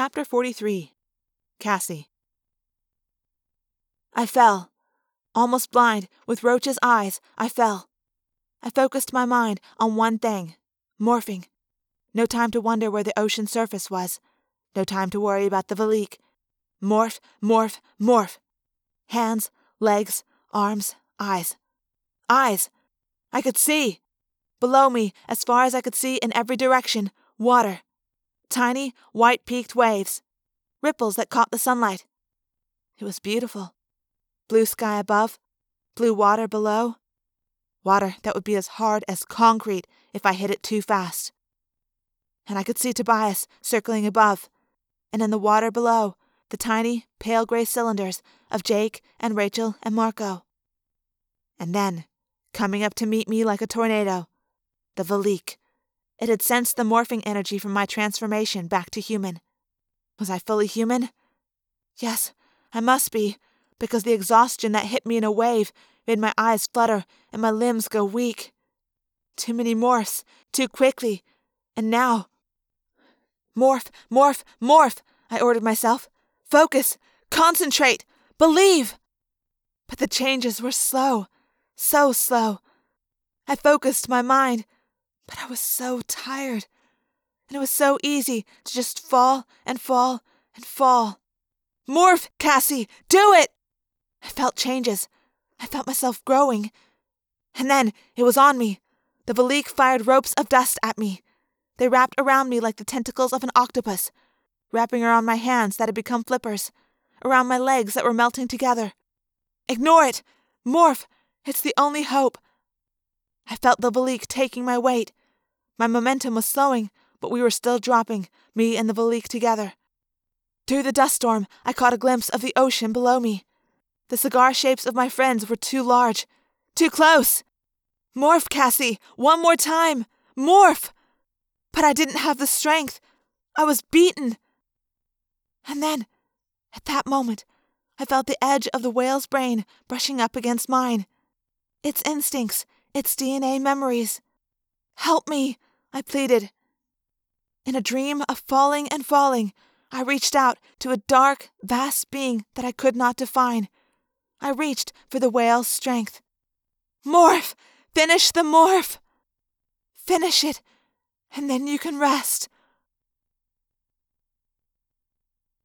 Chapter 43 Cassie. I fell. Almost blind, with Roach's eyes, I fell. I focused my mind on one thing morphing. No time to wonder where the ocean surface was. No time to worry about the Veleek. Morph, morph, morph. Hands, legs, arms, eyes. Eyes! I could see! Below me, as far as I could see in every direction, water. Tiny, white peaked waves. Ripples that caught the sunlight. It was beautiful. Blue sky above, blue water below. Water that would be as hard as concrete if I hit it too fast. And I could see Tobias circling above, and in the water below, the tiny, pale gray cylinders of Jake and Rachel and Marco. And then, coming up to meet me like a tornado, the Veleek. It had sensed the morphing energy from my transformation back to human. Was I fully human? Yes, I must be, because the exhaustion that hit me in a wave made my eyes flutter and my limbs go weak. Too many morphs, too quickly, and now. Morph, morph, morph, I ordered myself. Focus, concentrate, believe. But the changes were slow, so slow. I focused my mind, but I was so tired. And it was so easy to just fall and fall and fall. Morph, Cassie! Do it! I felt changes. I felt myself growing. And then it was on me. The Veleek fired ropes of dust at me. They wrapped around me like the tentacles of an octopus, wrapping around my hands that had become flippers, around my legs that were melting together. Ignore it! Morph! It's the only hope. I felt the Veleek taking my weight. My momentum was slowing, but we were still dropping, me and the Veleek together. Through the dust storm, I caught a glimpse of the ocean below me. The cigar shapes of my friends were too large, too close. Morph, Cassie! One more time! Morph! But I didn't have the strength. I was beaten. And then, at that moment, I felt the edge of the whale's brain brushing up against mine. Its instincts, its DNA memories. Help me, I pleaded. In a dream of falling and falling, I reached out to a dark, vast being that I could not define. I reached for the whale's strength. Morph! Finish the morph! Finish it, and then you can rest.